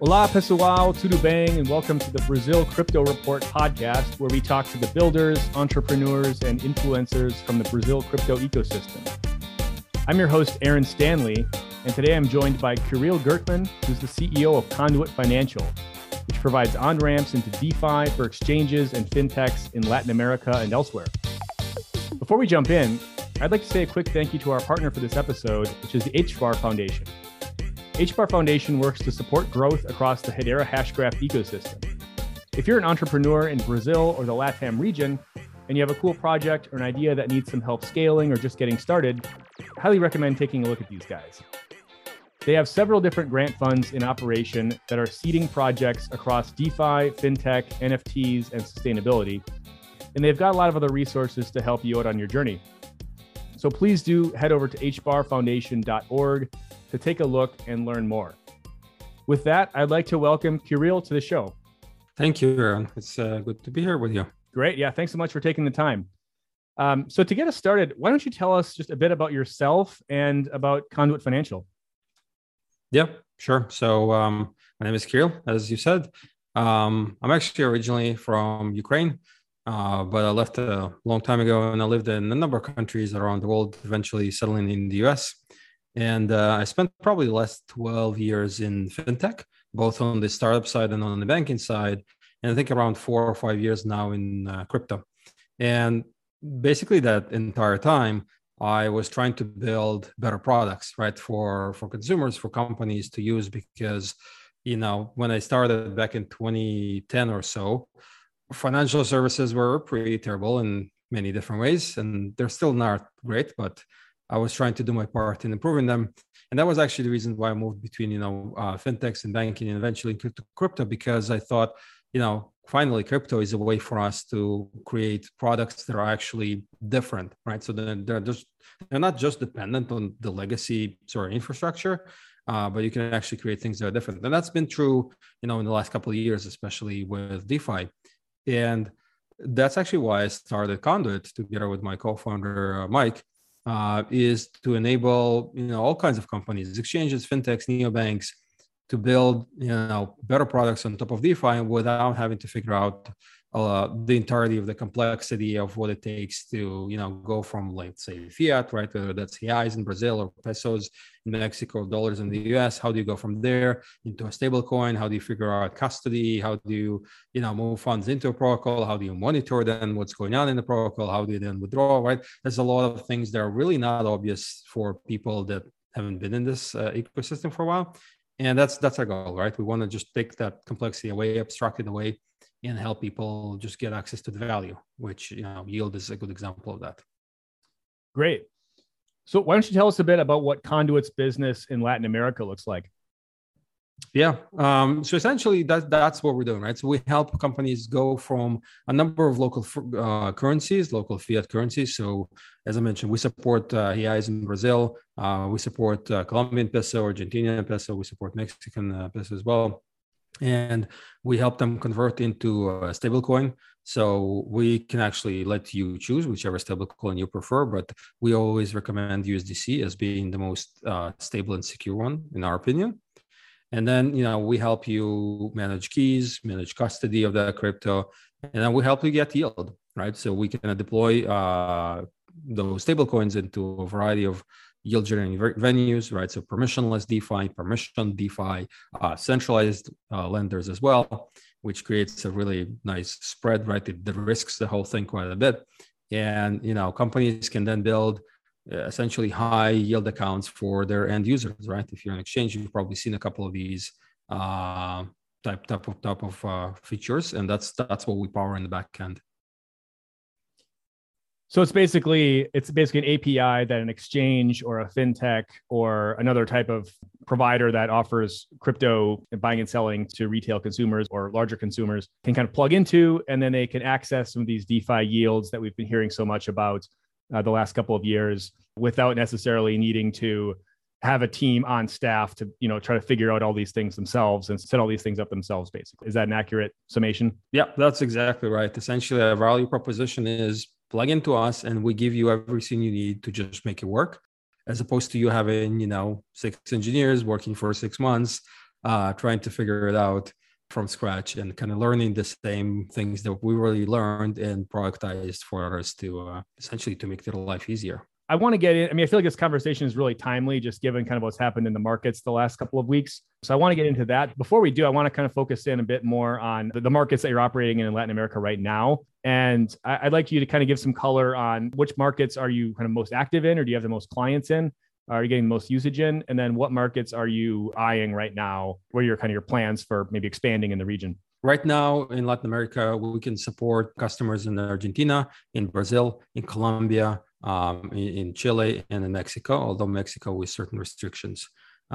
Olá, pessoal, tudo bem? And welcome to the Brazil Crypto Report podcast, where we talk to the builders, entrepreneurs, and influencers from the Brazil crypto ecosystem. I'm your host, Aaron Stanley, and today I'm joined by Kirill Gertman, who's the CEO of Conduit Financial, which provides on ramps into DeFi for exchanges and fintechs in Latin America and elsewhere. Before we jump in, I'd like to say a quick thank you to our partner for this episode, which is the HBAR Foundation. HBAR Foundation works to support growth across the Hedera Hashgraph ecosystem. If you're an entrepreneur in Brazil or the LATAM region, and you have a cool project or an idea that needs some help scaling or just getting started, I highly recommend taking a look at these guys. They have several different grant funds in operation that are seeding projects across DeFi, fintech, NFTs, and sustainability. And they've got a lot of other resources to help you out on your journey. So please do head over to hbarfoundation.org to take a look and learn more. With that, I'd like to welcome Kirill to the show. Thank you, Aaron. It's uh, good to be here with you. Great. Yeah. Thanks so much for taking the time. Um, so, to get us started, why don't you tell us just a bit about yourself and about Conduit Financial? Yeah, sure. So, um, my name is Kirill, as you said. Um, I'm actually originally from Ukraine, uh, but I left a long time ago and I lived in a number of countries around the world, eventually settling in the US. And uh, I spent probably the last 12 years in fintech, both on the startup side and on the banking side. And I think around four or five years now in uh, crypto. And basically, that entire time, I was trying to build better products, right, for for consumers, for companies to use. Because, you know, when I started back in 2010 or so, financial services were pretty terrible in many different ways, and they're still not great, but I was trying to do my part in improving them. And that was actually the reason why I moved between, you know, uh, fintechs and banking and eventually into crypto, because I thought, you know, finally crypto is a way for us to create products that are actually different, right? So they're, they're just, they're not just dependent on the legacy sort of infrastructure, uh, but you can actually create things that are different. And that's been true, you know, in the last couple of years, especially with DeFi. And that's actually why I started Conduit together with my co-founder, uh, Mike, uh, is to enable you know all kinds of companies, exchanges, fintechs, neobanks, to build you know better products on top of DeFi without having to figure out uh, the entirety of the complexity of what it takes to you know go from let's say fiat right whether that's reais in brazil or pesos in mexico dollars in the us how do you go from there into a stable coin? How do you figure out custody? How do you you know move funds into a protocol? How do you monitor then what's going on in the protocol? How do you then withdraw right? There's a lot of things that are really not obvious for people that haven't been in this uh, ecosystem for a while. And that's that's our goal right? We want to just take that complexity away abstract it away and help people just get access to the value, which you know yield is a good example of that. Great. So why don't you tell us a bit about what Conduit's business in Latin America looks like? Yeah. Um, so essentially, that, that's what we're doing, right? So we help companies go from a number of local uh, currencies, local fiat currencies. So as I mentioned, we support uh, reais in Brazil. Uh, we support uh, Colombian peso, Argentinian peso. We support Mexican uh, peso as well and we help them convert into a stablecoin. So we can actually let you choose whichever stablecoin you prefer, but we always recommend USDC as being the most uh, stable and secure one, in our opinion. And then, you know, we help you manage keys, manage custody of that crypto, and then we help you get yield, right? So we can deploy uh, those stablecoins into a variety of yield generating venues, right? So permissionless DeFi, permission DeFi, uh, centralized uh, lenders as well, which creates a really nice spread, right? It risks the whole thing quite a bit. And, you know, companies can then build uh, essentially high yield accounts for their end users, right? If you're an exchange, you've probably seen a couple of these uh, type, type of, type of uh, features. And that's, that's what we power in the back end. So it's basically it's basically an API that an exchange or a fintech or another type of provider that offers crypto buying and selling to retail consumers or larger consumers can kind of plug into, and then they can access some of these DeFi yields that we've been hearing so much about uh, the last couple of years without necessarily needing to have a team on staff to you know try to figure out all these things themselves and set all these things up themselves basically. Is that an accurate summation? Yeah that's exactly right. Essentially a value proposition is plug into us and we give you everything you need to just make it work as opposed to you having you know six engineers working for six months uh, trying to figure it out from scratch and kind of learning the same things that we really learned and productized for us to uh, essentially to make their life easier. I want to get in. I mean, I feel like this conversation is really timely, just given kind of what's happened in the markets the last couple of weeks. So I want to get into that. Before we do, I want to kind of focus in a bit more on the, markets that you're operating in in Latin America right now. And I, would like you to kind of give some color on which markets are you kind of most active in, or do you have the most clients in? Are you getting the most usage in? And then what markets are you eyeing right now? What are your kind of your plans for maybe expanding in the region? Right now in Latin America, we can support customers in Argentina, in Brazil, in Colombia, um, in, in, Chile and in Mexico, although Mexico with certain restrictions.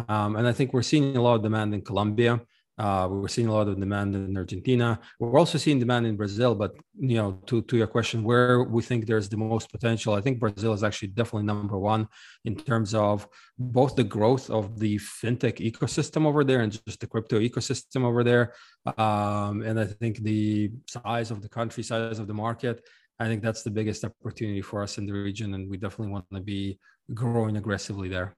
Um, and I think we're seeing a lot of demand in Colombia. Uh, we're seeing a lot of demand in Argentina. We're also seeing demand in Brazil. But you know, to to your question, where we think there's the most potential, I think Brazil is actually definitely number one in terms of both the growth of the fintech ecosystem over there and just the crypto ecosystem over there, um, and I think the size of the country, size of the market, I think that's the biggest opportunity for us in the region, and we definitely want to be growing aggressively there.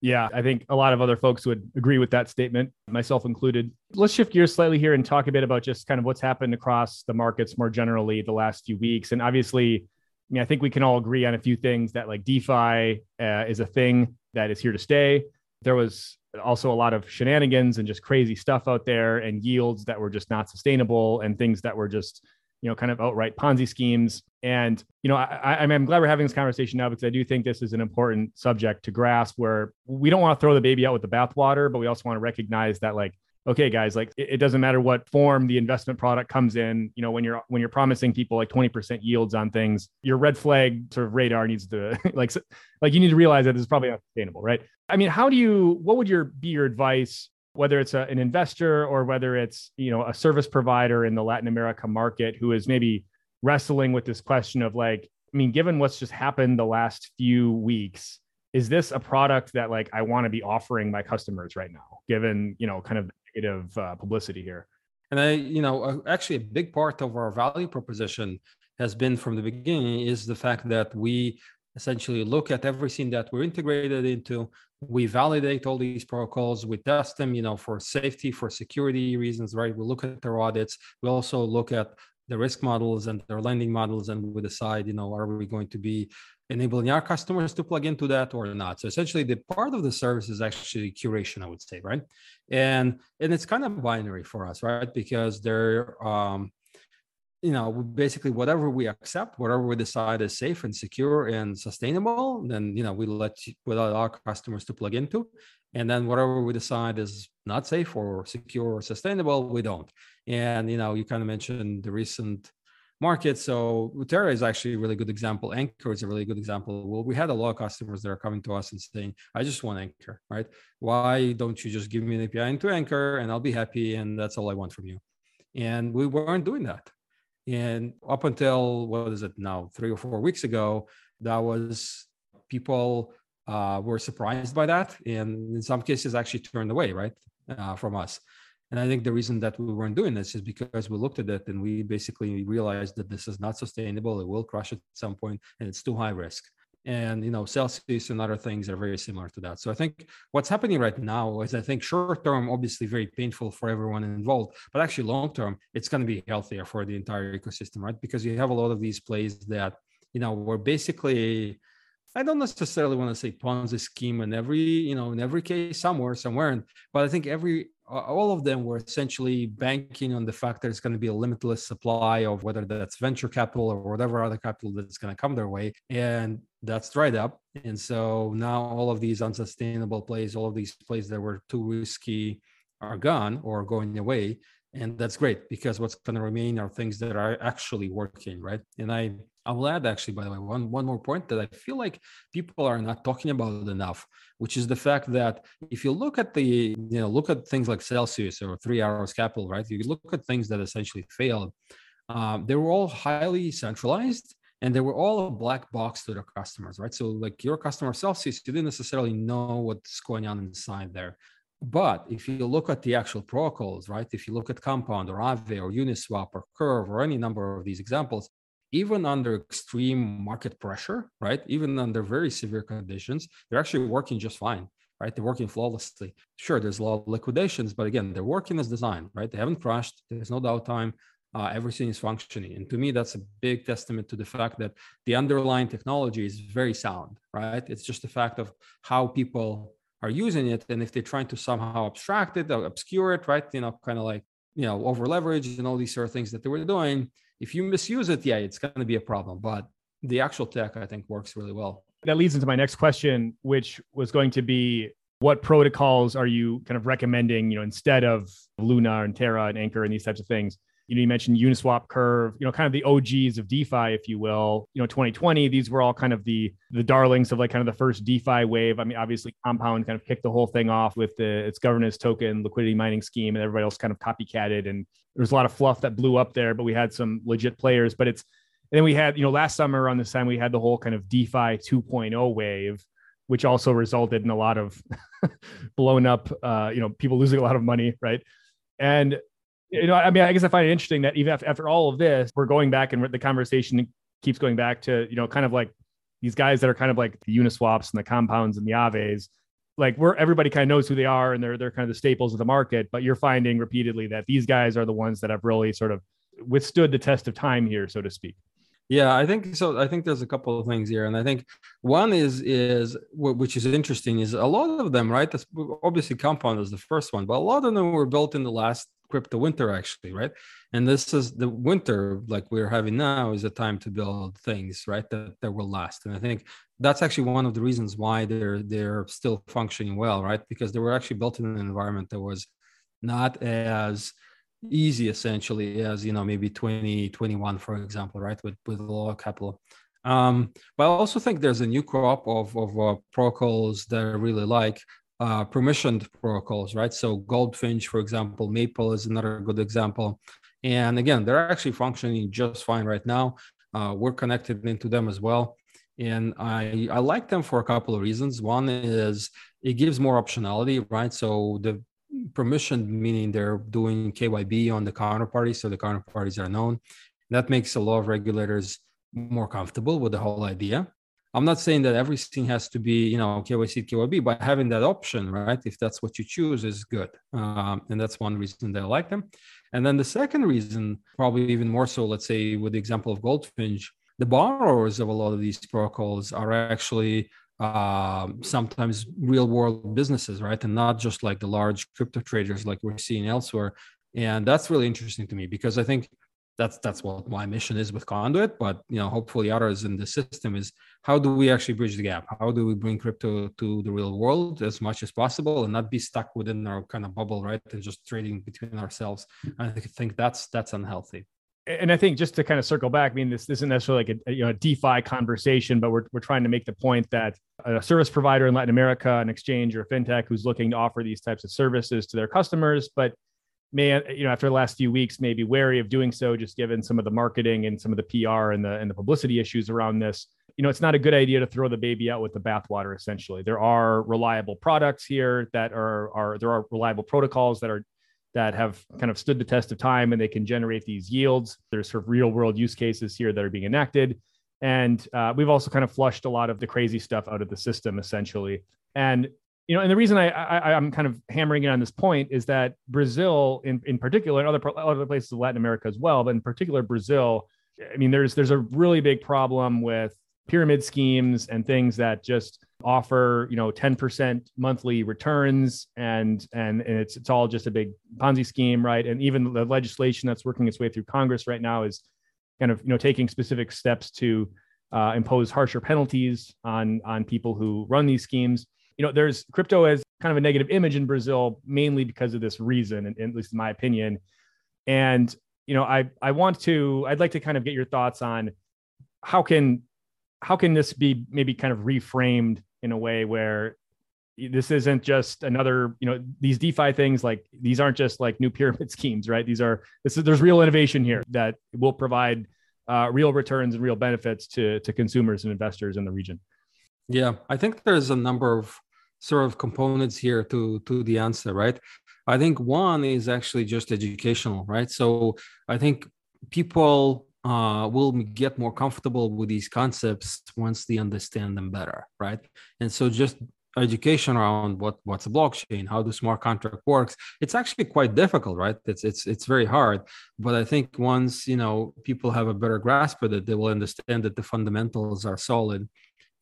Yeah, I think a lot of other folks would agree with that statement, myself included. Let's shift gears slightly here and talk a bit about just kind of what's happened across the markets more generally the last few weeks. And obviously, I mean, I think we can all agree on a few things that like DeFi uh, is a thing that is here to stay. There was also a lot of shenanigans and just crazy stuff out there and yields that were just not sustainable and things that were just you know, kind of outright Ponzi schemes. And, you know, I, I'm glad we're having this conversation now because I do think this is an important subject to grasp where we don't want to throw the baby out with the bathwater, but we also want to recognize that like, okay, guys, like it, it doesn't matter what form the investment product comes in, you know, when you're, when you're promising people like 20% yields on things, your red flag sort of radar needs to like, like you need to realize that this is probably not sustainable, right? I mean, how do you, what would your, be your advice whether it's a, an investor or whether it's you know a service provider in the Latin America market who is maybe wrestling with this question of like, I mean, given what's just happened the last few weeks, is this a product that like I want to be offering my customers right now, given you know kind of negative uh, publicity here? And I, you know, uh, actually a big part of our value proposition has been from the beginning is the fact that we essentially look at everything that we're integrated into. We validate all these protocols. We test them you know for safety for security reasons right? We look at their audits. We also look at the risk models and their lending models and we decide you know are we going to be enabling our customers to plug into that or not? So essentially the part of the service is actually curation i would say right? And and it's kind of binary for us right? Because there um you know basically whatever we accept whatever we decide is safe and secure and sustainable then you know we let we our customers to plug into. And then whatever we decide is not safe or secure or sustainable we don't. And you know you kind of mentioned the recent market. So Terra is actually a really good example. Anchor is a really good example. Well we had a lot of customers that are coming to us and saying i just want anchor right? Why don't you just give me an api into anchor and i'll be happy and that's all i want from you? And we weren't doing that and up until what is it now, three or four weeks ago, that was people uh, were surprised by that, and in some cases actually turned away, right, uh, from us. And I think the reason that we weren't doing this is because we looked at it and we basically realized that this is not sustainable. It will crash at some point, and it's too high risk and you know celsius and other things are very similar to that. So i think what's happening right now is i think short term obviously very painful for everyone involved but actually long term it's going to be healthier for the entire ecosystem right? Because you have a lot of these plays that you know were basically I don't necessarily want to say Ponzi scheme in every, you know, in every case somewhere, somewhere, but I think every all of them were essentially banking on the fact that it's going to be a limitless supply of whether that's venture capital or whatever other capital that's going to come their way. And that's dried up. And so now all of these unsustainable plays all of these plays that were too risky are gone or going away. And that's great because what's going to remain are things that are actually working right? And i i will add actually by the way one one more point that i feel like people are not talking about enough which is the fact that if you look at the you know look at things like celsius or three arrows capital right? You look at things that essentially failed um, they were all highly centralized and they were all a black box to their customers right so like your customer celsius you didn't necessarily know what's going on inside there but if you look at the actual protocols, right, if you look at Compound or Aave or Uniswap or Curve or any number of these examples, even under extreme market pressure, right, even under very severe conditions, they're actually working just fine. right? They're working flawlessly. Sure, there's a lot of liquidations, but again, they're working as designed, right? They haven't crashed. There's no downtime. Uh, everything is functioning. And to me, that's a big testament to the fact that the underlying technology is very sound, right? It's just the fact of how people are using it. And if they're trying to somehow abstract it or obscure it, right? You know, kind of like, you know, over leverage and all these sort of things that they were doing. If you misuse it, yeah, it's going to be a problem. But the actual tech, I think, works really well. That leads into my next question, which was going to be what protocols are you kind of recommending, you know, instead of Luna and Terra and Anchor and these types of things? You know, you mentioned Uniswap Curve, you know, kind of the OGs of DeFi, if you will. You know, 2020, these were all kind of the the darlings of like kind of the first DeFi wave. I mean, obviously Compound kind of kicked the whole thing off with the its governance token liquidity mining scheme, and everybody else kind of copycatted. And there was a lot of fluff that blew up there, but we had some legit players. But it's and then we had, you know, last summer around this time, we had the whole kind of DeFi 2.0 wave, which also resulted in a lot of blown up, uh, you know, people losing a lot of money, right? And you know, I mean, I guess I find it interesting that even after all of this, we're going back and the conversation keeps going back to, you know, kind of like these guys that are kind of like the Uniswaps and the compounds and the Aaves, like where everybody kind of knows who they are and they're they're kind of the staples of the market. But you're finding repeatedly that these guys are the ones that have really sort of withstood the test of time here, so to speak. Yeah, I think so. I think there's a couple of things here, and I think one is is which is interesting is a lot of them, right? That's obviously Compound is the first one, but a lot of them were built in the last crypto winter, actually, right? And this is the winter like we're having now is a time to build things, right? That that will last, and I think that's actually one of the reasons why they're they're still functioning well, right? Because they were actually built in an environment that was not as easy essentially as you know maybe 2021 for example right with with of capital um, but i also think there's a new crop of of uh, protocols that i really like uh, permissioned protocols right so goldfinch for example maple is another good example and again they're actually functioning just fine right now uh, we're connected into them as well and I, I like them for a couple of reasons. One is it gives more optionality, right? So the permission, meaning they're doing KYB on the counterparty, so the counterparties are known. That makes a lot of regulators more comfortable with the whole idea. I'm not saying that everything has to be, you know, KYC, KYB, but having that option, right, if that's what you choose, is good. Um, and that's one reason that I like them. And then the second reason, probably even more so, let's say with the example of Goldfinch, the borrowers of a lot of these protocols are actually um, sometimes real world businesses, right? And not just like the large crypto traders like we're seeing elsewhere. And that's really interesting to me because I think that's that's what my mission is with Conduit. But you know, hopefully others in the system is how do we actually bridge the gap? How do we bring crypto to the real world as much as possible and not be stuck within our kind of bubble, right? And just trading between ourselves. and I think that's that's unhealthy and I think just to kind of circle back, I mean, this, this isn't necessarily like a, you know, a DeFi conversation, but we're, we're trying to make the point that a service provider in Latin America, an exchange or a fintech who's looking to offer these types of services to their customers, but may, you know, after the last few weeks, may be wary of doing so, just given some of the marketing and some of the PR and the, and the publicity issues around this. You know, it's not a good idea to throw the baby out with the bathwater, essentially. There are reliable products here that are, are there are reliable protocols that are that have kind of stood the test of time and they can generate these yields. There's sort of real world use cases here that are being enacted. And uh, we've also kind of flushed a lot of the crazy stuff out of the system, essentially. And you know, and the reason I, I am kind of hammering it on this point is that Brazil, in in particular, and other other places of Latin America as well, but in particular Brazil, I mean, there's there's a really big problem with pyramid schemes and things that just offer you know 10% monthly returns and and and it's it's all just a big ponzi scheme right? And even the legislation that's working its way through congress right now is kind of you know taking specific steps to uh, impose harsher penalties on on people who run these schemes you know there's crypto as kind of a negative image in brazil mainly because of this reason and, at least in my opinion. And you know i i want to i'd like to kind of get your thoughts on how can how can this be maybe kind of reframed in a way where this isn't just another you know these defi things like these aren't just like new pyramid schemes right? These are this is there's real innovation here that will provide uh, real returns and real benefits to to consumers and investors in the region. Yeah i think there's a number of sort of components here to to the answer right? I think one is actually just educational right? So i think people uh, will get more comfortable with these concepts once they understand them better, right? And so just education around what what's a blockchain how the smart contract works it's actually quite difficult right? It's it's it's very hard. But i think once you know people have a better grasp of it they will understand that the fundamentals are solid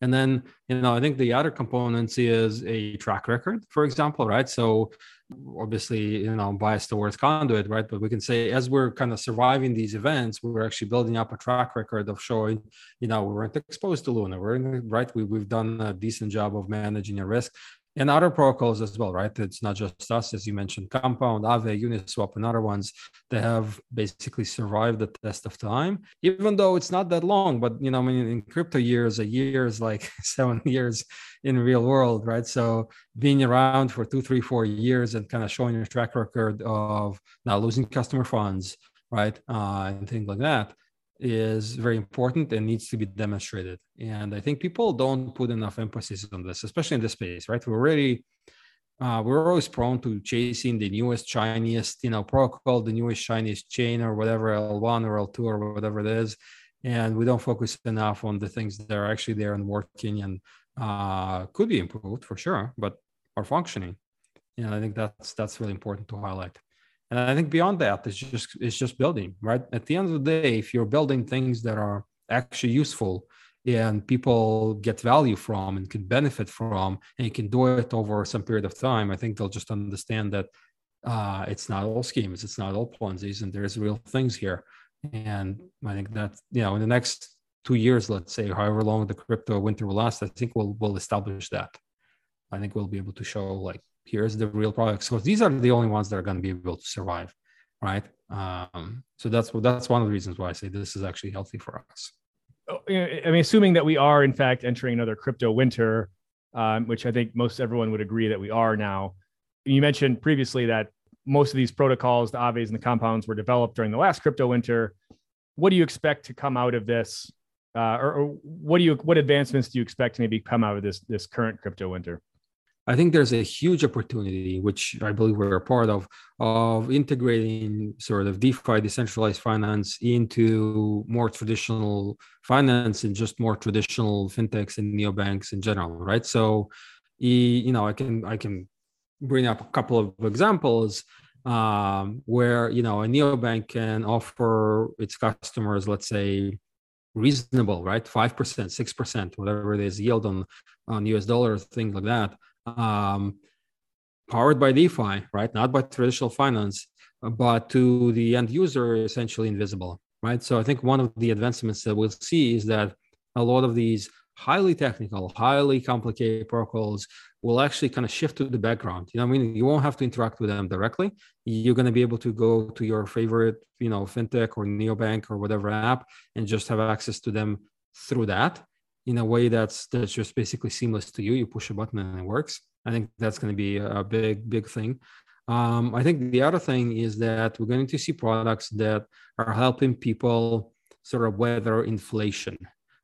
and then, you know, I think the other components is a track record, for example, right? So obviously, you know, biased towards conduit, right? But we can say as we're kind of surviving these events, we're actually building up a track record of showing, you know, we weren't exposed to Luna, we're in, right. We, we've done a decent job of managing a risk and other protocols as well, right? It's not just us, as you mentioned, Compound, Aave, Uniswap, and other ones that have basically survived the test of time, even though it's not that long. But you know, I mean, in crypto years, a year is like seven years in real world, right? So being around for two, three, four years and kind of showing your track record of not losing customer funds, right, uh, and things like that is very important and needs to be demonstrated. And I think people don't put enough emphasis on this, especially in this space, right? We're already uh, we're always prone to chasing the newest, shiniest, you know, protocol, the newest, shiniest chain or whatever, L1 or L2 or whatever it is. And we don't focus enough on the things that are actually there and working and uh, could be improved for sure, but are functioning. And I think that's that's really important to highlight. And I think beyond that, it's just it's just building, right? At the end of the day, if you're building things that are actually useful and people get value from and can benefit from, and you can do it over some period of time, I think they'll just understand that uh, it's not all schemes, it's not all Ponzi's, and there's real things here. And I think that you know, in the next two years, let's say, however long the crypto winter will last, I think we'll we'll establish that. I think we'll be able to show like here's the real product. So these are the only ones that are going to be able to survive right? Um, so that's that's one of the reasons why i say this is actually healthy for us. Oh, i mean assuming that we are in fact entering another crypto winter um, which i think most everyone would agree that we are now. You mentioned previously that most of these protocols the aaves and the compounds were developed during the last crypto winter. What do you expect to come out of this? Uh, or, or what do you what advancements do you expect to maybe come out of this this current crypto winter I think there's a huge opportunity, which I believe we're a part of, of integrating sort of DeFi, decentralized finance, into more traditional finance and just more traditional fintechs and neobanks in general, right? So, you know, I can I can bring up a couple of examples um, where you know a neobank can offer its customers, let's say, reasonable, right, five percent, six percent, whatever it is, yield on on US dollars, things like that um, powered by DeFi, right? Not by traditional finance, but to the end user, essentially invisible, right? So I think one of the advancements that we'll see is that a lot of these highly technical, highly complicated protocols will actually kind of shift to the background. You know, I mean, you won't have to interact with them directly. You're going to be able to go to your favorite, you know, fintech or neobank or whatever app and just have access to them through that in a way that's that's just basically seamless to you. You push a button and it works. I think that's going to be a big big thing. Um, I think the other thing is that we're going to see products that are helping people sort of weather inflation,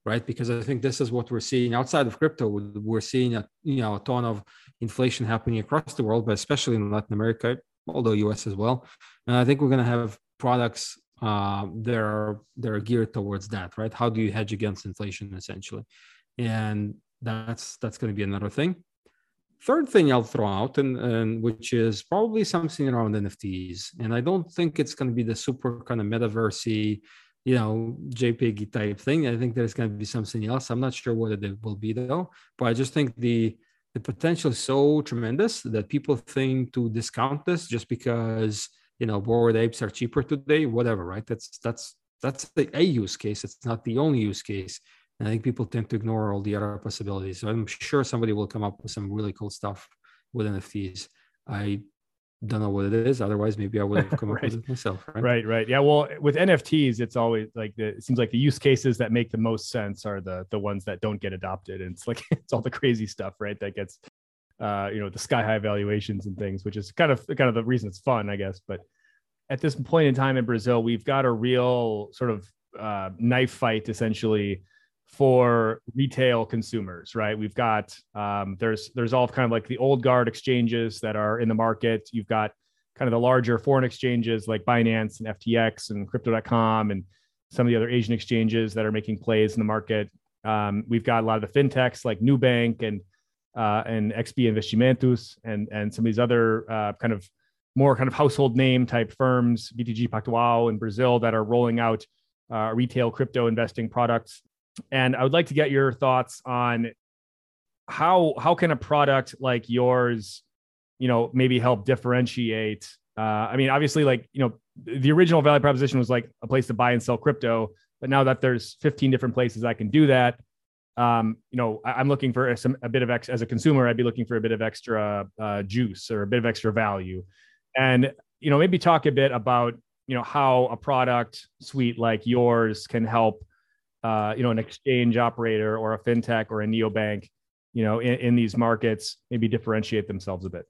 right? Because I think this is what we're seeing outside of crypto. We're seeing a you know a ton of inflation happening across the world, but especially in Latin America, although US as well. And I think we're going to have products uh, they're they're geared towards that, right? How do you hedge against inflation, essentially? And that's that's going to be another thing. Third thing I'll throw out, and, and which is probably something around NFTs, and I don't think it's going to be the super kind of metaversey, you know, JPEG type thing. I think there's going to be something else. I'm not sure what it will be though, but I just think the the potential is so tremendous that people think to discount this just because you know bored apes are cheaper today? Whatever right? That's that's that's the a use case. It's not the only use case. And i think people tend to ignore all the other possibilities. So i'm sure somebody will come up with some really cool stuff with nfts i don't know what it is. Otherwise maybe i would have come right. up with it myself right? right right. Yeah well with nfts it's always like the, it seems like the use cases that make the most sense are the the ones that don't get adopted. And it's like it's all the crazy stuff right that gets uh, you know, the sky high valuations and things, which is kind of kind of the reason it's fun, I guess. But at this point in time in Brazil, we've got a real sort of uh, knife fight essentially for retail consumers, right? We've got um, there's there's all kind of like the old guard exchanges that are in the market. You've got kind of the larger foreign exchanges like Binance and FTX and Crypto.com and some of the other Asian exchanges that are making plays in the market. Um, we've got a lot of the fintechs like Nubank and uh, and XP Investimentos and and some of these other uh, kind of more kind of household name type firms, BTG Pactual in Brazil, that are rolling out uh, retail crypto investing products. And I would like to get your thoughts on how how can a product like yours, you know, maybe help differentiate. Uh, I mean, obviously, like you know, the original value proposition was like a place to buy and sell crypto, but now that there's 15 different places I can do that, um, you know, I, am looking for some a bit of ex as a consumer. I'd be looking for a bit of extra uh, juice or a bit of extra value and you know maybe talk a bit about you know how a product suite like yours can help uh, you know an exchange operator or a fintech or a neobank you know in, in these markets maybe differentiate themselves a bit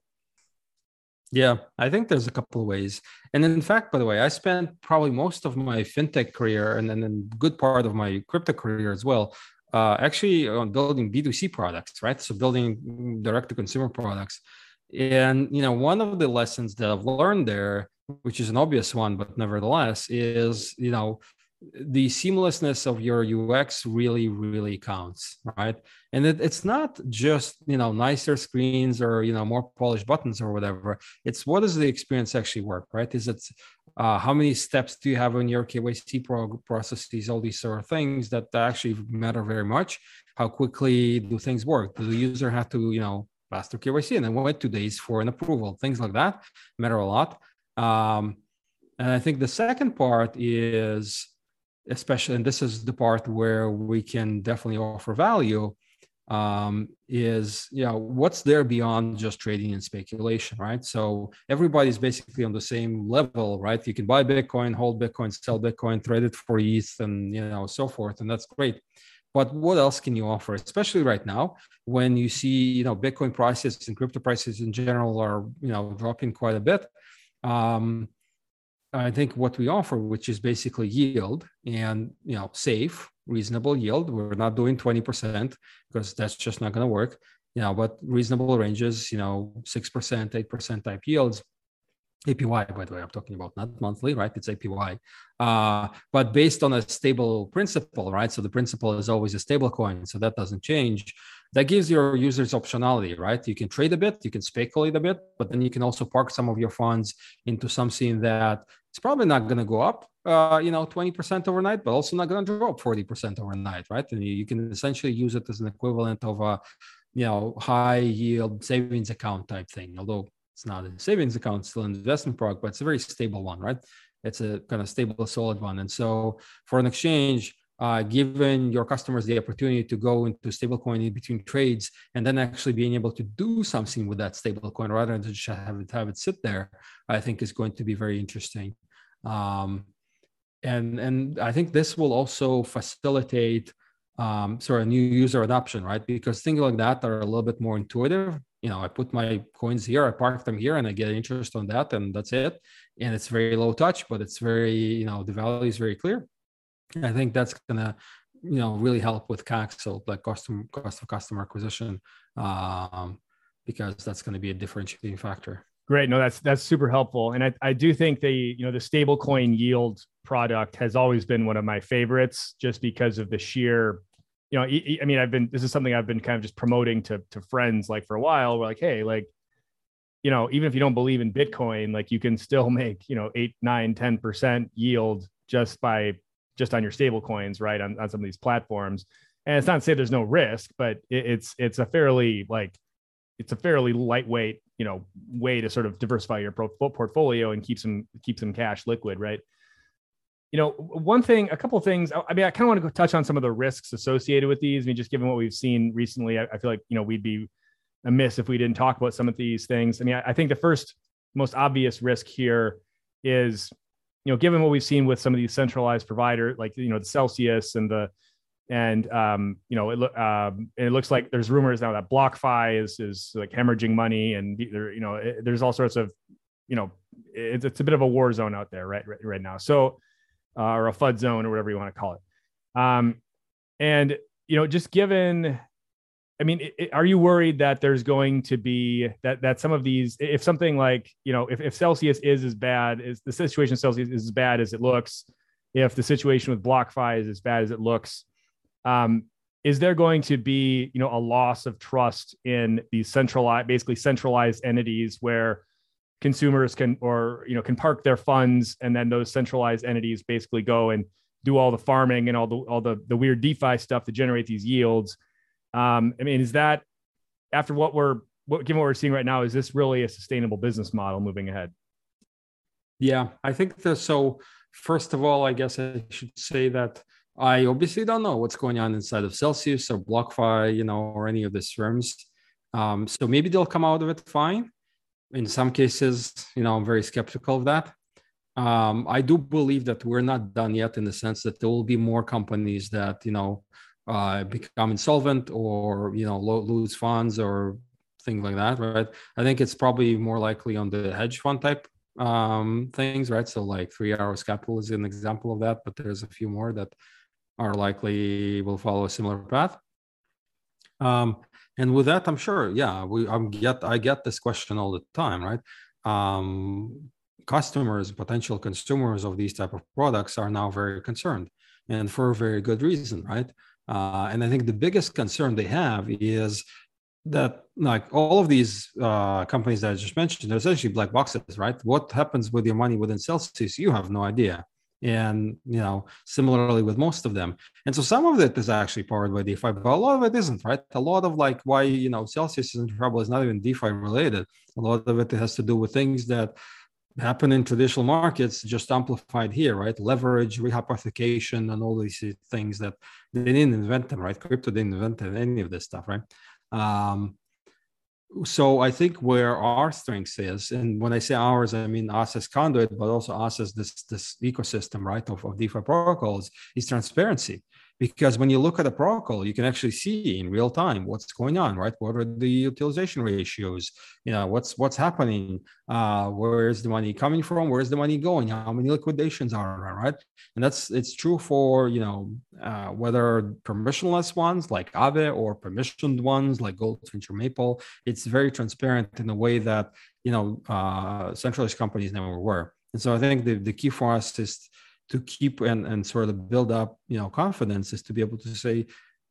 yeah, I think there's a couple of ways. And in fact, by the way, I spent probably most of my fintech career and then a good part of my crypto career as well, uh, actually on building B2C products, right? So building direct to consumer products. And you know, one of the lessons that I've learned there, which is an obvious one, but nevertheless, is you know, the seamlessness of your UX really, really counts, right? And it, it's not just you know nicer screens or you know more polished buttons or whatever. It's what does the experience actually work, right? Is it uh, how many steps do you have in your KYC pro- processes? All these sort of things that actually matter very much. How quickly do things work? Does the user have to you know faster KYC and then wait two days for an approval. Things like that matter a lot. Um, and I think the second part is, especially, and this is the part where we can definitely offer value, um, is you know what's there beyond just trading and speculation, right? So everybody's basically on the same level, right? You can buy Bitcoin, hold Bitcoin, sell Bitcoin, trade it for ETH, and you know so forth, and that's great but what else can you offer especially right now when you see you know bitcoin prices and crypto prices in general are you know dropping quite a bit um, i think what we offer which is basically yield and you know safe reasonable yield we're not doing 20% because that's just not going to work you know but reasonable ranges you know 6% 8% type yields APY, by the way, I'm talking about not monthly, right? It's APY, uh, but based on a stable principal, right? So the principal is always a stable coin, so that doesn't change. That gives your users optionality, right? You can trade a bit, you can speculate a bit, but then you can also park some of your funds into something that it's probably not going to go up, uh, you know, 20% overnight, but also not going to drop 40% overnight, right? And you, you can essentially use it as an equivalent of a, you know, high yield savings account type thing, although it's not a savings account, still an investment product, but it's a very stable one, right? It's a kind of stable, solid one. And so for an exchange, uh, giving your customers the opportunity to go into stablecoin in between trades and then actually being able to do something with that stablecoin rather than just have it, have it sit there, I think is going to be very interesting. Um, and, and I think this will also facilitate um, sort of new user adoption, right? Because things like that are a little bit more intuitive you know, I put my coins here, I park them here, and I get interest on that, and that's it. And it's very low touch, but it's very, you know, the value is very clear. I think that's gonna, you know, really help with so like custom cost of customer acquisition, um, because that's going to be a differentiating factor. Great. No, that's that's super helpful. And I, I do think the, you know, the stablecoin yield product has always been one of my favorites just because of the sheer you know, I mean, I've been, this is something I've been kind of just promoting to, to friends like for a while. We're like, Hey, like, you know, even if you don't believe in Bitcoin, like you can still make, you know, eight, nine, 10% yield just by, just on your stable coins, right. On, on some of these platforms. And it's not to say there's no risk, but it, it's, it's a fairly like, it's a fairly lightweight, you know, way to sort of diversify your portfolio and keep some, keep some cash liquid. Right you know, one thing, a couple of things. I mean, I kind of want to go touch on some of the risks associated with these. I mean, just given what we've seen recently, I, I feel like you know we'd be amiss if we didn't talk about some of these things. I mean, I, I think the first most obvious risk here is, you know, given what we've seen with some of these centralized providers, like you know the Celsius and the and um, you know it, um, it looks like there's rumors now that BlockFi is is like hemorrhaging money, and there you know it, there's all sorts of you know it's, it's a bit of a war zone out there right right, right now. So uh, or a FUD zone or whatever you want to call it. Um, and, you know, just given, I mean, it, are you worried that there's going to be that, that some of these, if something like, you know, if, if Celsius is as bad as the situation Celsius is as bad as it looks, if the situation with BlockFi is as bad as it looks, um, is there going to be you know a loss of trust in these centralized basically centralized entities where consumers can or you know can park their funds and then those centralized entities basically go and do all the farming and all the all the the weird defi stuff to generate these yields um, i mean is that after what we're what given what we're seeing right now is this really a sustainable business model moving ahead yeah i think that so first of all i guess i should say that I obviously don't know what's going on inside of Celsius or BlockFi, you know, or any of these firms. Um, so maybe they'll come out of it fine. In some cases, you know, I'm very skeptical of that. Um, I do believe that we're not done yet in the sense that there will be more companies that, you know, uh, become insolvent or, you know, lo- lose funds or things like that, right? I think it's probably more likely on the hedge fund type um, things, right? So like Three Arrows Capital is an example of that, but there's a few more that are likely will follow a similar path. Um, and with that, I'm sure, yeah, we I'm get I get this question all the time, right? Um, customers, potential consumers of these type of products are now very concerned, and for a very good reason, right? Uh, and I think the biggest concern they have is that like all of these uh, companies that I just mentioned, they're essentially black boxes, right? What happens with your money within Celsius, you have no idea. And you know similarly with most of them. And so some of it is actually powered by defi but a lot of it isn't right? A lot of like why you know celsius is in trouble is not even defi related. A lot of it has to do with things that happen in traditional markets just amplified here right? Leverage rehypothecation and all these things that they didn't invent them right? Crypto didn't invent any of this stuff right? Um, so I think where our strength is, and when I say ours, I mean us as conduit, but also us as this this ecosystem, right, of, of DeFi protocols, is transparency because when you look at a protocol you can actually see in real time what's going on right? What are the utilization ratios? You know what's what's happening? Uh where's the money coming from? Where's the money going? How many liquidations are there right? And that's it's true for you know uh, whether permissionless ones like Aave or permissioned ones like goldfinch or maple it's very transparent in a way that you know uh centralized companies never were. And so i think the, the key for us is to keep and, and sort of build up you know confidence is to be able to say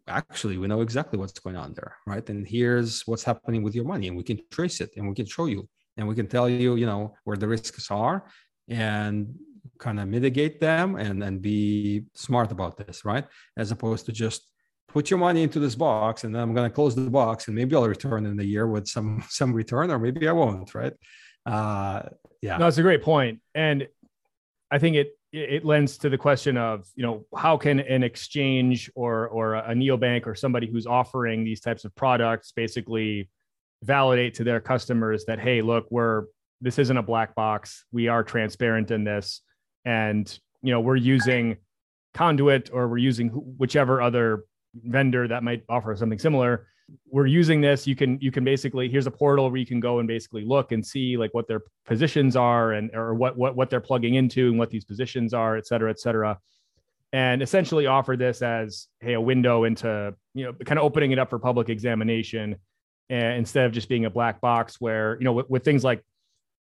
actually we know exactly what's going on there right? And here's what's happening with your money and we can trace it and we can show you and we can tell you you know where the risks are and kind of mitigate them and and be smart about this right? As opposed to just put your money into this box and then i'm going to close the box and maybe i'll return in a year with some some return or maybe i won't right? Uh yeah. No, that's a great point. And i think it it lends to the question of you know how can an exchange or or a neobank or somebody who's offering these types of products basically validate to their customers that hey look we're this isn't a black box. We are transparent in this. And you know we're using conduit or we're using whichever other vendor that might offer something similar we're using this you can you can basically here's a portal where you can go and basically look and see like what their positions are and or what what what they're plugging into and what these positions are et cetera et cetera. And essentially offer this as hey a window into you know kind of opening it up for public examination and instead of just being a black box where you know with, with things like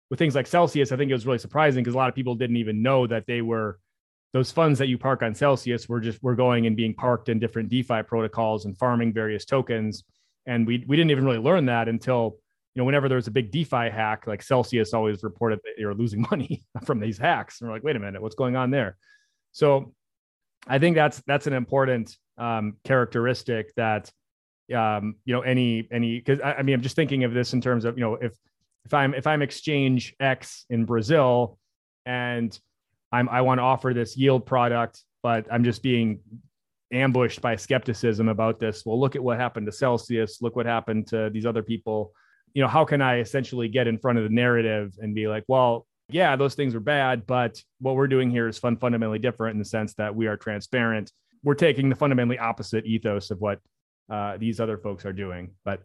with things like celsius i think it was really surprising because a lot of people didn't even know that they were those funds that you park on Celsius were just were going and being parked in different DeFi protocols and farming various tokens. And we we didn't even really learn that until you know whenever there was a big DeFi hack, like Celsius always reported that were losing money from these hacks. And we're like, wait a minute, what's going on there? So I think that's that's an important um, characteristic that um, you know any any because I, I mean I'm just thinking of this in terms of you know if if I'm if I'm exchange X in Brazil and I'm I want to offer this yield product, but I'm just being ambushed by skepticism about this. Well, look at what happened to Celsius. Look what happened to these other people. You know, how can I essentially get in front of the narrative and be like, well, yeah, those things are bad, but what we're doing here is fun, fundamentally different in the sense that we are transparent. We're taking the fundamentally opposite ethos of what uh, these other folks are doing. But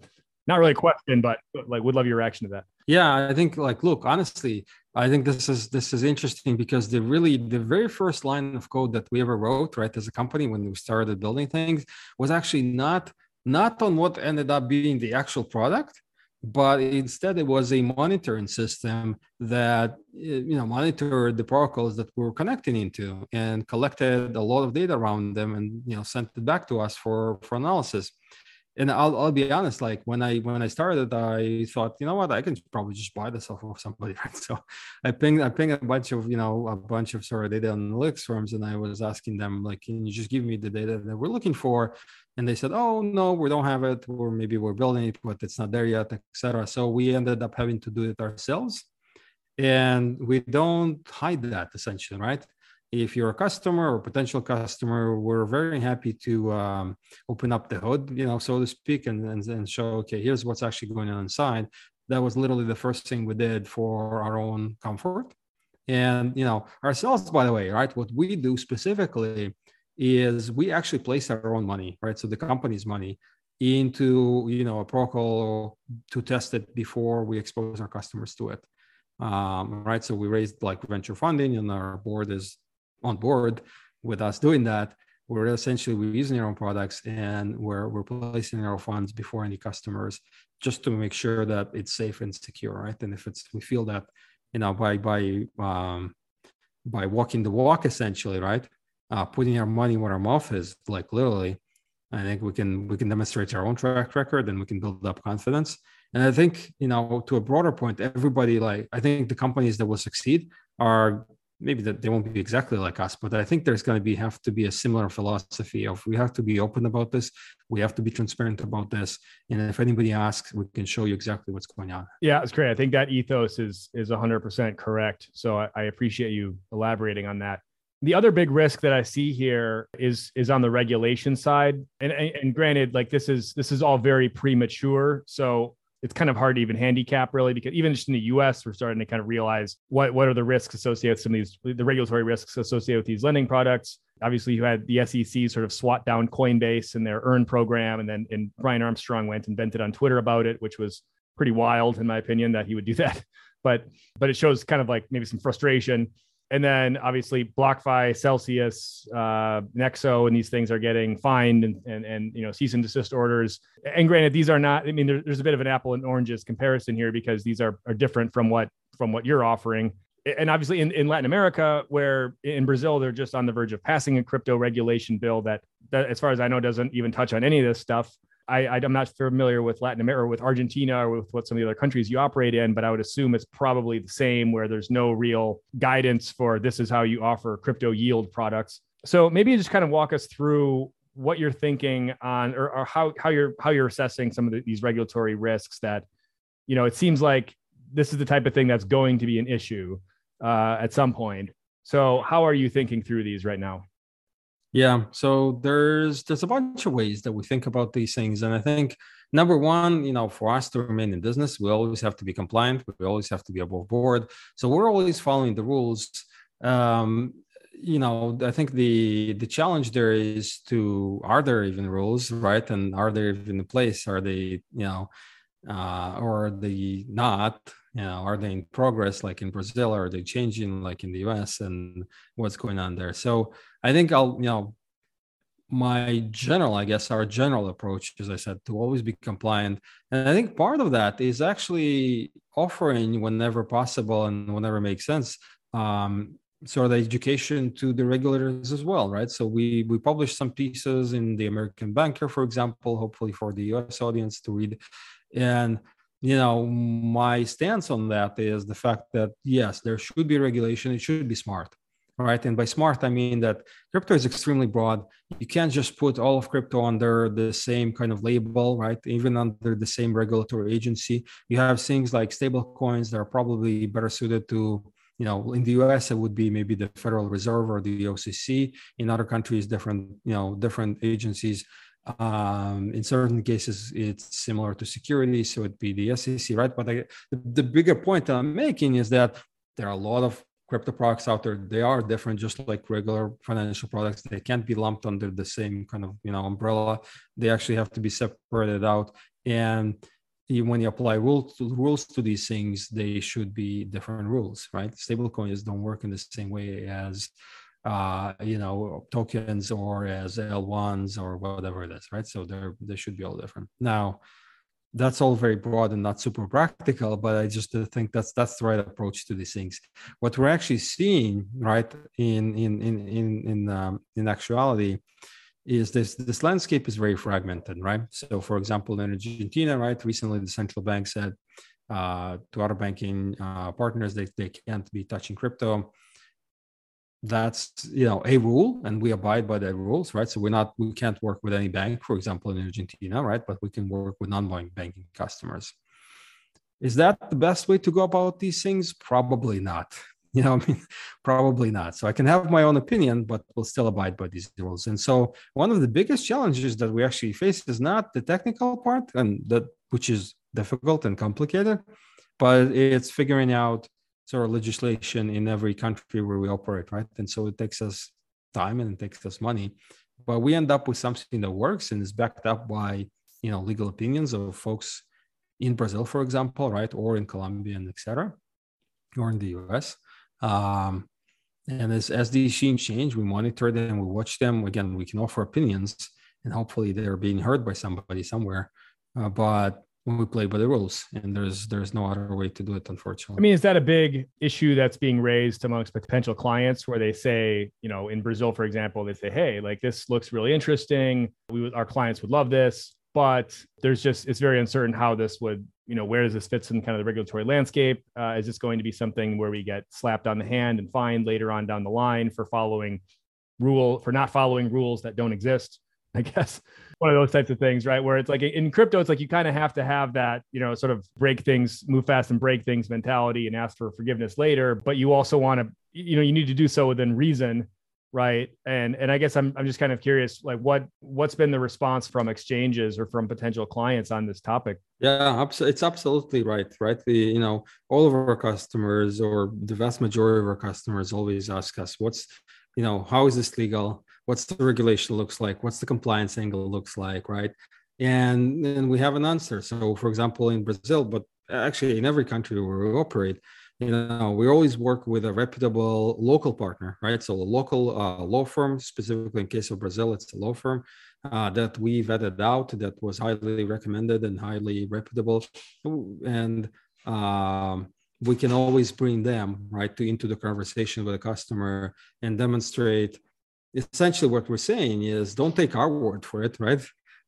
not really a question, but like would love your reaction to that. Yeah, I think like look, honestly, I think this is this is interesting because the really the very first line of code that we ever wrote, right, as a company when we started building things was actually not not on what ended up being the actual product, but instead it was a monitoring system that eh, you know monitored the protocols that we were connecting into and collected a lot of data around them and you know sent it back to us for for analysis and I'll, I'll be honest like when i when i started i thought you know what? I can probably just buy this off of somebody. Right so i pinged i pinged a bunch of you know a bunch of sort of data analytics firms and i was asking them like can you just give me the data that we're looking for? And they said oh no we don't have it. Or maybe we're building it but it's not there yet etc so we ended up having to do it ourselves. And we don't hide that essentially right if you're a customer or potential customer, we're very happy to um, open up the hood, you know, so to speak, and, and, and show, okay, here's what's actually going on inside. That was literally the first thing we did for our own comfort. And, you know, ourselves, by the way, right, what we do specifically is we actually place our own money, right? So the company's money into, you know, a protocol to test it before we expose our customers to it. Um, right. So we raised like venture funding and our board is on board with us doing that, we're essentially we're using our own products and we're we're placing our funds before any customers just to make sure that it's safe and secure, right? And if it's we feel that you know by by um, by walking the walk essentially, right? Uh, putting our money where our mouth is, like literally, I think we can we can demonstrate our own track record and we can build up confidence. And I think you know to a broader point, everybody like I think the companies that will succeed are maybe that they won't be exactly like us but i think there's going to be have to be a similar philosophy of we have to be open about this we have to be transparent about this and if anybody asks we can show you exactly what's going on. Yeah it's great. I think that ethos is is 100% correct. So i, I appreciate you elaborating on that. The other big risk that i see here is is on the regulation side. And, and and granted like this is this is all very premature. So it's kind of hard to even handicap really because even just in the US, we're starting to kind of realize what what are the risks associated with some of these the regulatory risks associated with these lending products. Obviously, you had the SEC sort of swat down Coinbase and their earn program, and then and Brian Armstrong went and vented on Twitter about it, which was pretty wild in my opinion that he would do that. But but it shows kind of like maybe some frustration and then obviously BlockFi, Celsius, uh, Nexo, and these things are getting fined and, and, and you know cease and desist orders. And granted, these are not. I mean, there, there's a bit of an apple and oranges comparison here because these are are different from what from what you're offering. And obviously, in, in Latin America, where in Brazil they're just on the verge of passing a crypto regulation bill that, that, as far as I know, doesn't even touch on any of this stuff. I, am not familiar with Latin America, with Argentina, or with what some of the other countries you operate in, but I would assume it's probably the same where there's no real guidance for this is how you offer crypto yield products. So maybe just kind of walk us through what you're thinking on, or, or how how you're how you're assessing some of the, these regulatory risks that, you know, it seems like this is the type of thing that's going to be an issue uh, at some point. So how are you thinking through these right now? Yeah, so there's there's a bunch of ways that we think about these things, and I think number one, you know, for us to remain in business, we always have to be compliant. We always have to be above board. So we're always following the rules. Um, you know, I think the the challenge there is to are there even rules, right? And are they even in place? Are they, you know, uh, or are they not? You know, are they in progress like in Brazil? Are they changing like in the US? And what's going on there? So I think I'll, you know, my general, I guess, our general approach, as I said, to always be compliant. And I think part of that is actually offering whenever possible and whenever makes sense, um, sort of education to the regulators as well, right? So we we published some pieces in the American Banker, for example, hopefully for the US audience to read. And you know, my stance on that is the fact that yes, there should be regulation. It should be smart right? And by smart, I mean that crypto is extremely broad. You can't just put all of crypto under the same kind of label, right? Even under the same regulatory agency. You have things like stable coins that are probably better suited to, you know, in the US, it would be maybe the Federal Reserve or the OCC. In other countries, different, you know, different agencies. Um, in certain cases, it's similar to security, so it'd be the SEC, right? But I, the, the bigger point that I'm making is that there are a lot of crypto products out there they are different just like regular financial products. They can't be lumped under the same kind of you know umbrella. They actually have to be separated out. And when you apply rules to, rules to these things they should be different rules right? Stable coins don't work in the same way as uh, you know tokens or as l1s or whatever it is right? So they're they should be all different. Now that's all very broad and not super practical but i just think that's that's the right approach to these things. What we're actually seeing right in in in in in, um, in actuality is this this landscape is very fragmented right? So for example in argentina right recently the central bank said uh, to other banking uh, partners they, they can't be touching crypto that's you know a rule and we abide by the rules right? So we're not we can't work with any bank for example in argentina right? But we can work with non-banking customers. Is that the best way to go about these things? Probably not. You know i mean? Probably not. So i can have my own opinion but we'll still abide by these rules. And so one of the biggest challenges that we actually face is not the technical part and that which is difficult and complicated but it's figuring out sort of legislation in every country where we operate, right? And so it takes us time and it takes us money, but we end up with something that works and is backed up by you know legal opinions of folks in Brazil, for example, right, or in Colombia and etc., or in the US. Um, and as as these things change, we monitor them, we watch them. Again, we can offer opinions, and hopefully they're being heard by somebody somewhere. Uh, but when we play by the rules and there's there's no other way to do it unfortunately. i mean is that a big issue that's being raised amongst potential clients where they say you know in brazil for example they say hey like this looks really interesting. We our clients would love this but there's just it's very uncertain how this would you know where does this fit in kind of the regulatory landscape? Uh, is this going to be something where we get slapped on the hand and fined later on down the line for following rule for not following rules that don't exist I guess one of those types of things, right? Where it's like in crypto, it's like you kind of have to have that, you know, sort of break things, move fast and break things mentality and ask for forgiveness later. But you also want to, you know, you need to do so within reason, right? And and I guess I'm I'm just kind of curious, like what what's been the response from exchanges or from potential clients on this topic? Yeah, it's absolutely right, right? The you know all of our customers or the vast majority of our customers always ask us, what's you know how is this legal? What's the regulation looks like what's the compliance angle looks like right? And then we have an answer. So for example in brazil but actually in every country where we operate you know we always work with a reputable local partner right? So a local uh, law firm specifically in case of brazil it's a law firm uh, that we vetted out that was highly recommended and highly reputable. And um, we can always bring them right to, into the conversation with a customer and demonstrate essentially what we're saying is don't take our word for it right?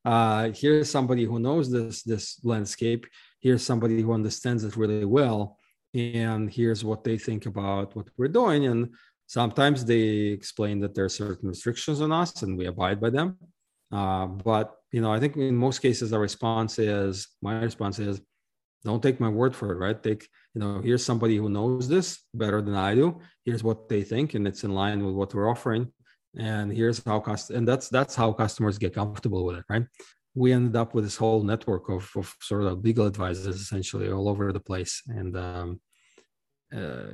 Uh, here's somebody who knows this this landscape. Here's somebody who understands it really well. And here's what they think about what we're doing. And sometimes they explain that there are certain restrictions on us and we abide by them. Uh, but you know i think in most cases our response is my response is don't take my word for it right? Take you know here's somebody who knows this better than i do. Here's what they think and it's in line with what we're offering and here's how cost and that's that's how customers get comfortable with it right? We ended up with this whole network of, of sort of legal advisors essentially all over the place. And um, uh,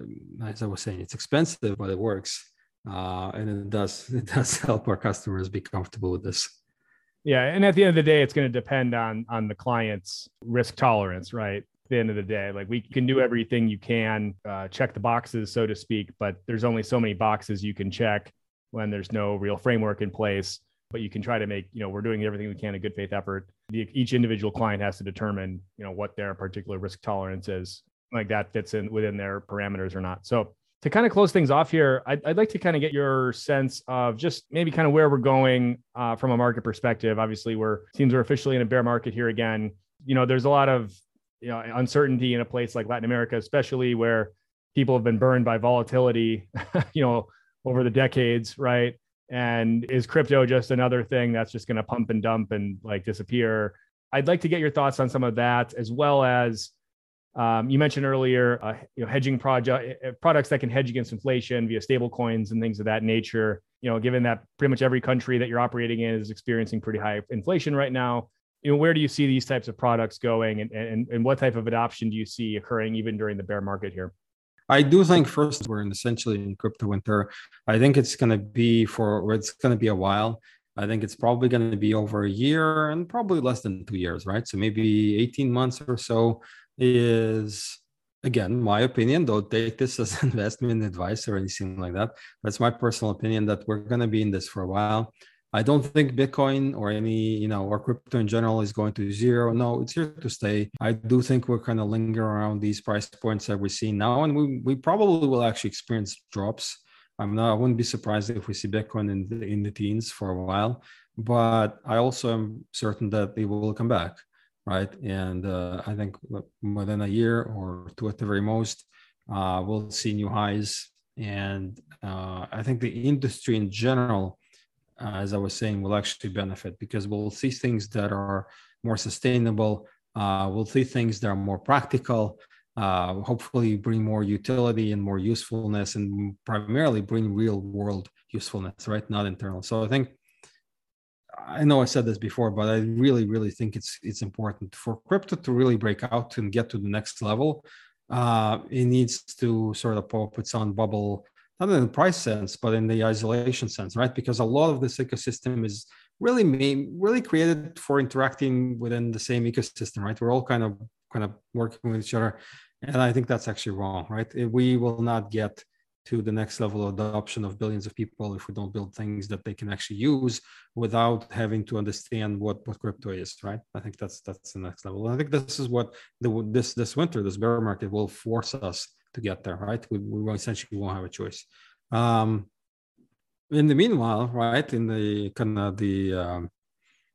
as i was saying it's expensive but it works. Uh, and it does it does help our customers be comfortable with this. Yeah and at the end of the day it's going to depend on on the client's risk tolerance right? At the end of the day like we can do everything you can uh, check the boxes so to speak but there's only so many boxes you can check when there's no real framework in place but you can try to make you know we're doing everything we can a good faith effort. The, each individual client has to determine you know what their particular risk tolerance is like that fits in within their parameters or not. So to kind of close things off here i'd, I'd like to kind of get your sense of just maybe kind of where we're going uh, from a market perspective. Obviously we're seems we're officially in a bear market here again. You know there's a lot of you know uncertainty in a place like latin america especially where people have been burned by volatility you know over the decades, right? And is crypto just another thing that's just going to pump and dump and like disappear? I'd like to get your thoughts on some of that, as well as um, you mentioned earlier, uh, you know, hedging project uh, products that can hedge against inflation via stable coins and things of that nature. You know, given that pretty much every country that you're operating in is experiencing pretty high inflation right now, you know, where do you see these types of products going, and and and what type of adoption do you see occurring even during the bear market here? I do think first we're in essentially in crypto winter. I think it's going to be for it's going to be a while. I think it's probably going to be over a year and probably less than two years, right? So maybe 18 months or so is again my opinion. Don't take this as investment advice or anything like that. That's my personal opinion that we're going to be in this for a while. I don't think Bitcoin or any, you know, or crypto in general is going to zero. No, it's here to stay. I do think we're kind of lingering around these price points that we're seeing now, and we we probably will actually experience drops. I'm not. I wouldn't be surprised if we see Bitcoin in the, in the teens for a while, but I also am certain that it will come back, right? And uh, I think within a year or two at the very most, uh, we'll see new highs. And uh, I think the industry in general uh, as I was saying, will actually benefit because we'll see things that are more sustainable. Uh, we'll see things that are more practical. Uh, hopefully, bring more utility and more usefulness, and primarily bring real world usefulness, right? Not internal. So I think I know I said this before, but I really, really think it's it's important for crypto to really break out and get to the next level. Uh, it needs to sort of pop its own bubble not in the price sense, but in the isolation sense, right? Because a lot of this ecosystem is really made, really created for interacting within the same ecosystem, right? We're all kind of kind of working with each other, and I think that's actually wrong, right? We will not get to the next level of adoption of billions of people if we don't build things that they can actually use without having to understand what what crypto is right i think that's that's the next level and i think this is what the this this winter this bear market will force us to get there, right? We, we essentially won't have a choice. Um, in the meanwhile, right, in the kind of the um,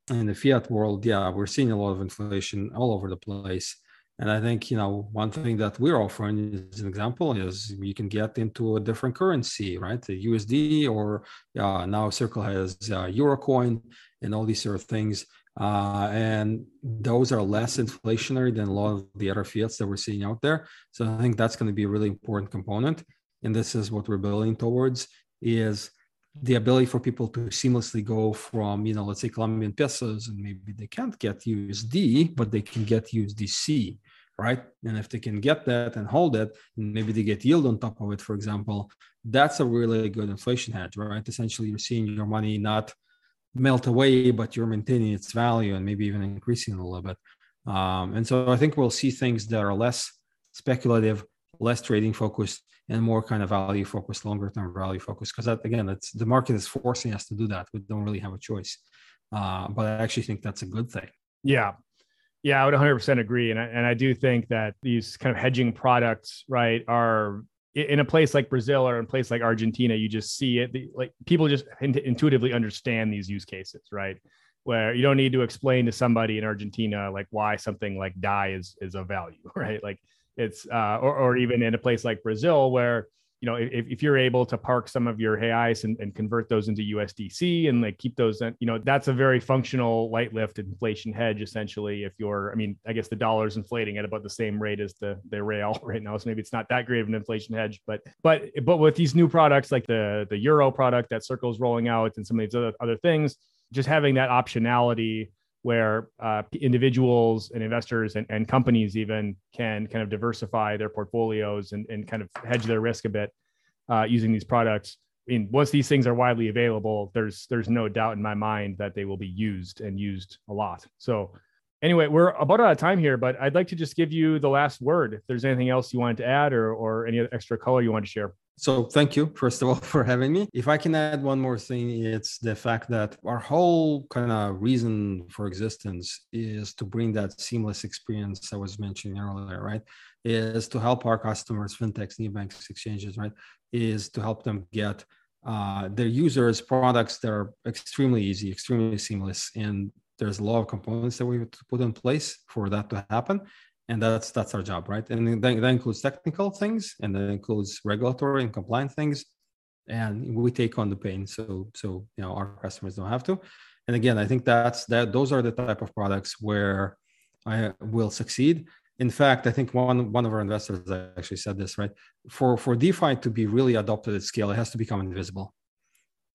in the fiat world, yeah, we're seeing a lot of inflation all over the place. And I think you know one thing that we're offering as an example is you can get into a different currency, right? The USD or uh, now Circle has uh, Eurocoin and all these sort of things. Uh, and those are less inflationary than a lot of the other fiats that we're seeing out there. So I think that's going to be a really important component. And this is what we're building towards is the ability for people to seamlessly go from, you know, let's say Colombian pesos, and maybe they can't get USD, but they can get USDC, right? And if they can get that and hold it, and maybe they get yield on top of it, for example, that's a really good inflation hedge, right? Essentially, you're seeing your money not – melt away, but you're maintaining its value and maybe even increasing a little bit. Um, and so I think we'll see things that are less speculative, less trading focused, and more kind of value focused, longer term value focused. Because that again, it's the market is forcing us to do that. We don't really have a choice. Uh, but I actually think that's a good thing. Yeah. Yeah, I would 100% agree. And I, and I do think that these kind of hedging products, right, are in a place like Brazil or in a place like Argentina, you just see it. Like people just intuitively understand these use cases, right? Where you don't need to explain to somebody in Argentina like why something like DAI is is of value, right? Like it's uh, or or even in a place like Brazil where you know, if, if you're able to park some of your reais and, and convert those into USDC and like keep those, you know, that's a very functional light lift inflation hedge essentially. If you're, I mean, I guess the dollar's inflating at about the same rate as the the real right now, so maybe it's not that great of an inflation hedge. But but but with these new products like the the euro product that Circle's rolling out and some of these other other things, just having that optionality where uh, individuals and investors and, and companies even can kind of diversify their portfolios and, and kind of hedge their risk a bit uh, using these products. I mean, once these things are widely available, there's there's no doubt in my mind that they will be used and used a lot. So anyway, we're about out of time here, but I'd like to just give you the last word. If there's anything else you wanted to add or or any extra color you want to share. So thank you, first of all, for having me. If I can add one more thing, it's the fact that our whole kind of reason for existence is to bring that seamless experience I was mentioning earlier, right? Is to help our customers, fintechs, neobanks, exchanges, right? Is to help them get uh, their users products that are extremely easy, extremely seamless, and there's a lot of components that we have to put in place for that to happen and that's that's our job right? And that, that includes technical things and that includes regulatory and compliant things. And we take on the pain so so you know our customers don't have to. And again i think that's that those are the type of products where i will succeed. In fact i think one one of our investors actually said this right? For for defi to be really adopted at scale it has to become invisible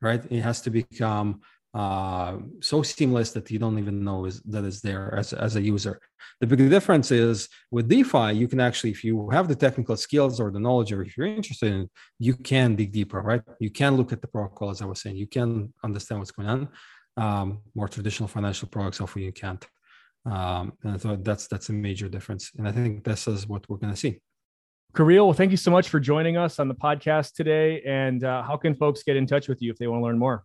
right? It has to become uh, so seamless that you don't even know is that is there as, as a user. The big difference is with DeFi, you can actually, if you have the technical skills or the knowledge, or if you're interested in it, you can dig deeper, right? You can look at the protocol, as I was saying, you can understand what's going on. Um, more traditional financial products, hopefully you can't. Um, and thought that's that's a major difference, and I think this is what we're going to see. Kirill, well, thank you so much for joining us on the podcast today. And uh, how can folks get in touch with you if they want to learn more?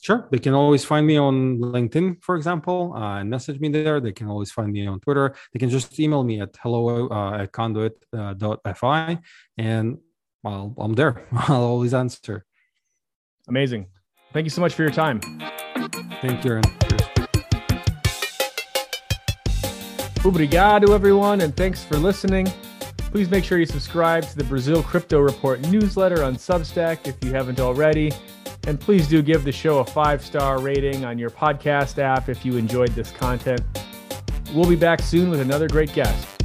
Sure. They can always find me on LinkedIn, for example, uh, and message me there. They can always find me on Twitter. They can just email me at hello uh, at conduit.fi, uh, and I'll, I'm there. I'll always answer. Amazing. Thank you so much for your time. Thank you, Aaron. Obrigado, everyone, and thanks for listening. Please make sure you subscribe to the Brazil Crypto Report newsletter on Substack if you haven't already. And please do give the show a five star rating on your podcast app if you enjoyed this content. We'll be back soon with another great guest.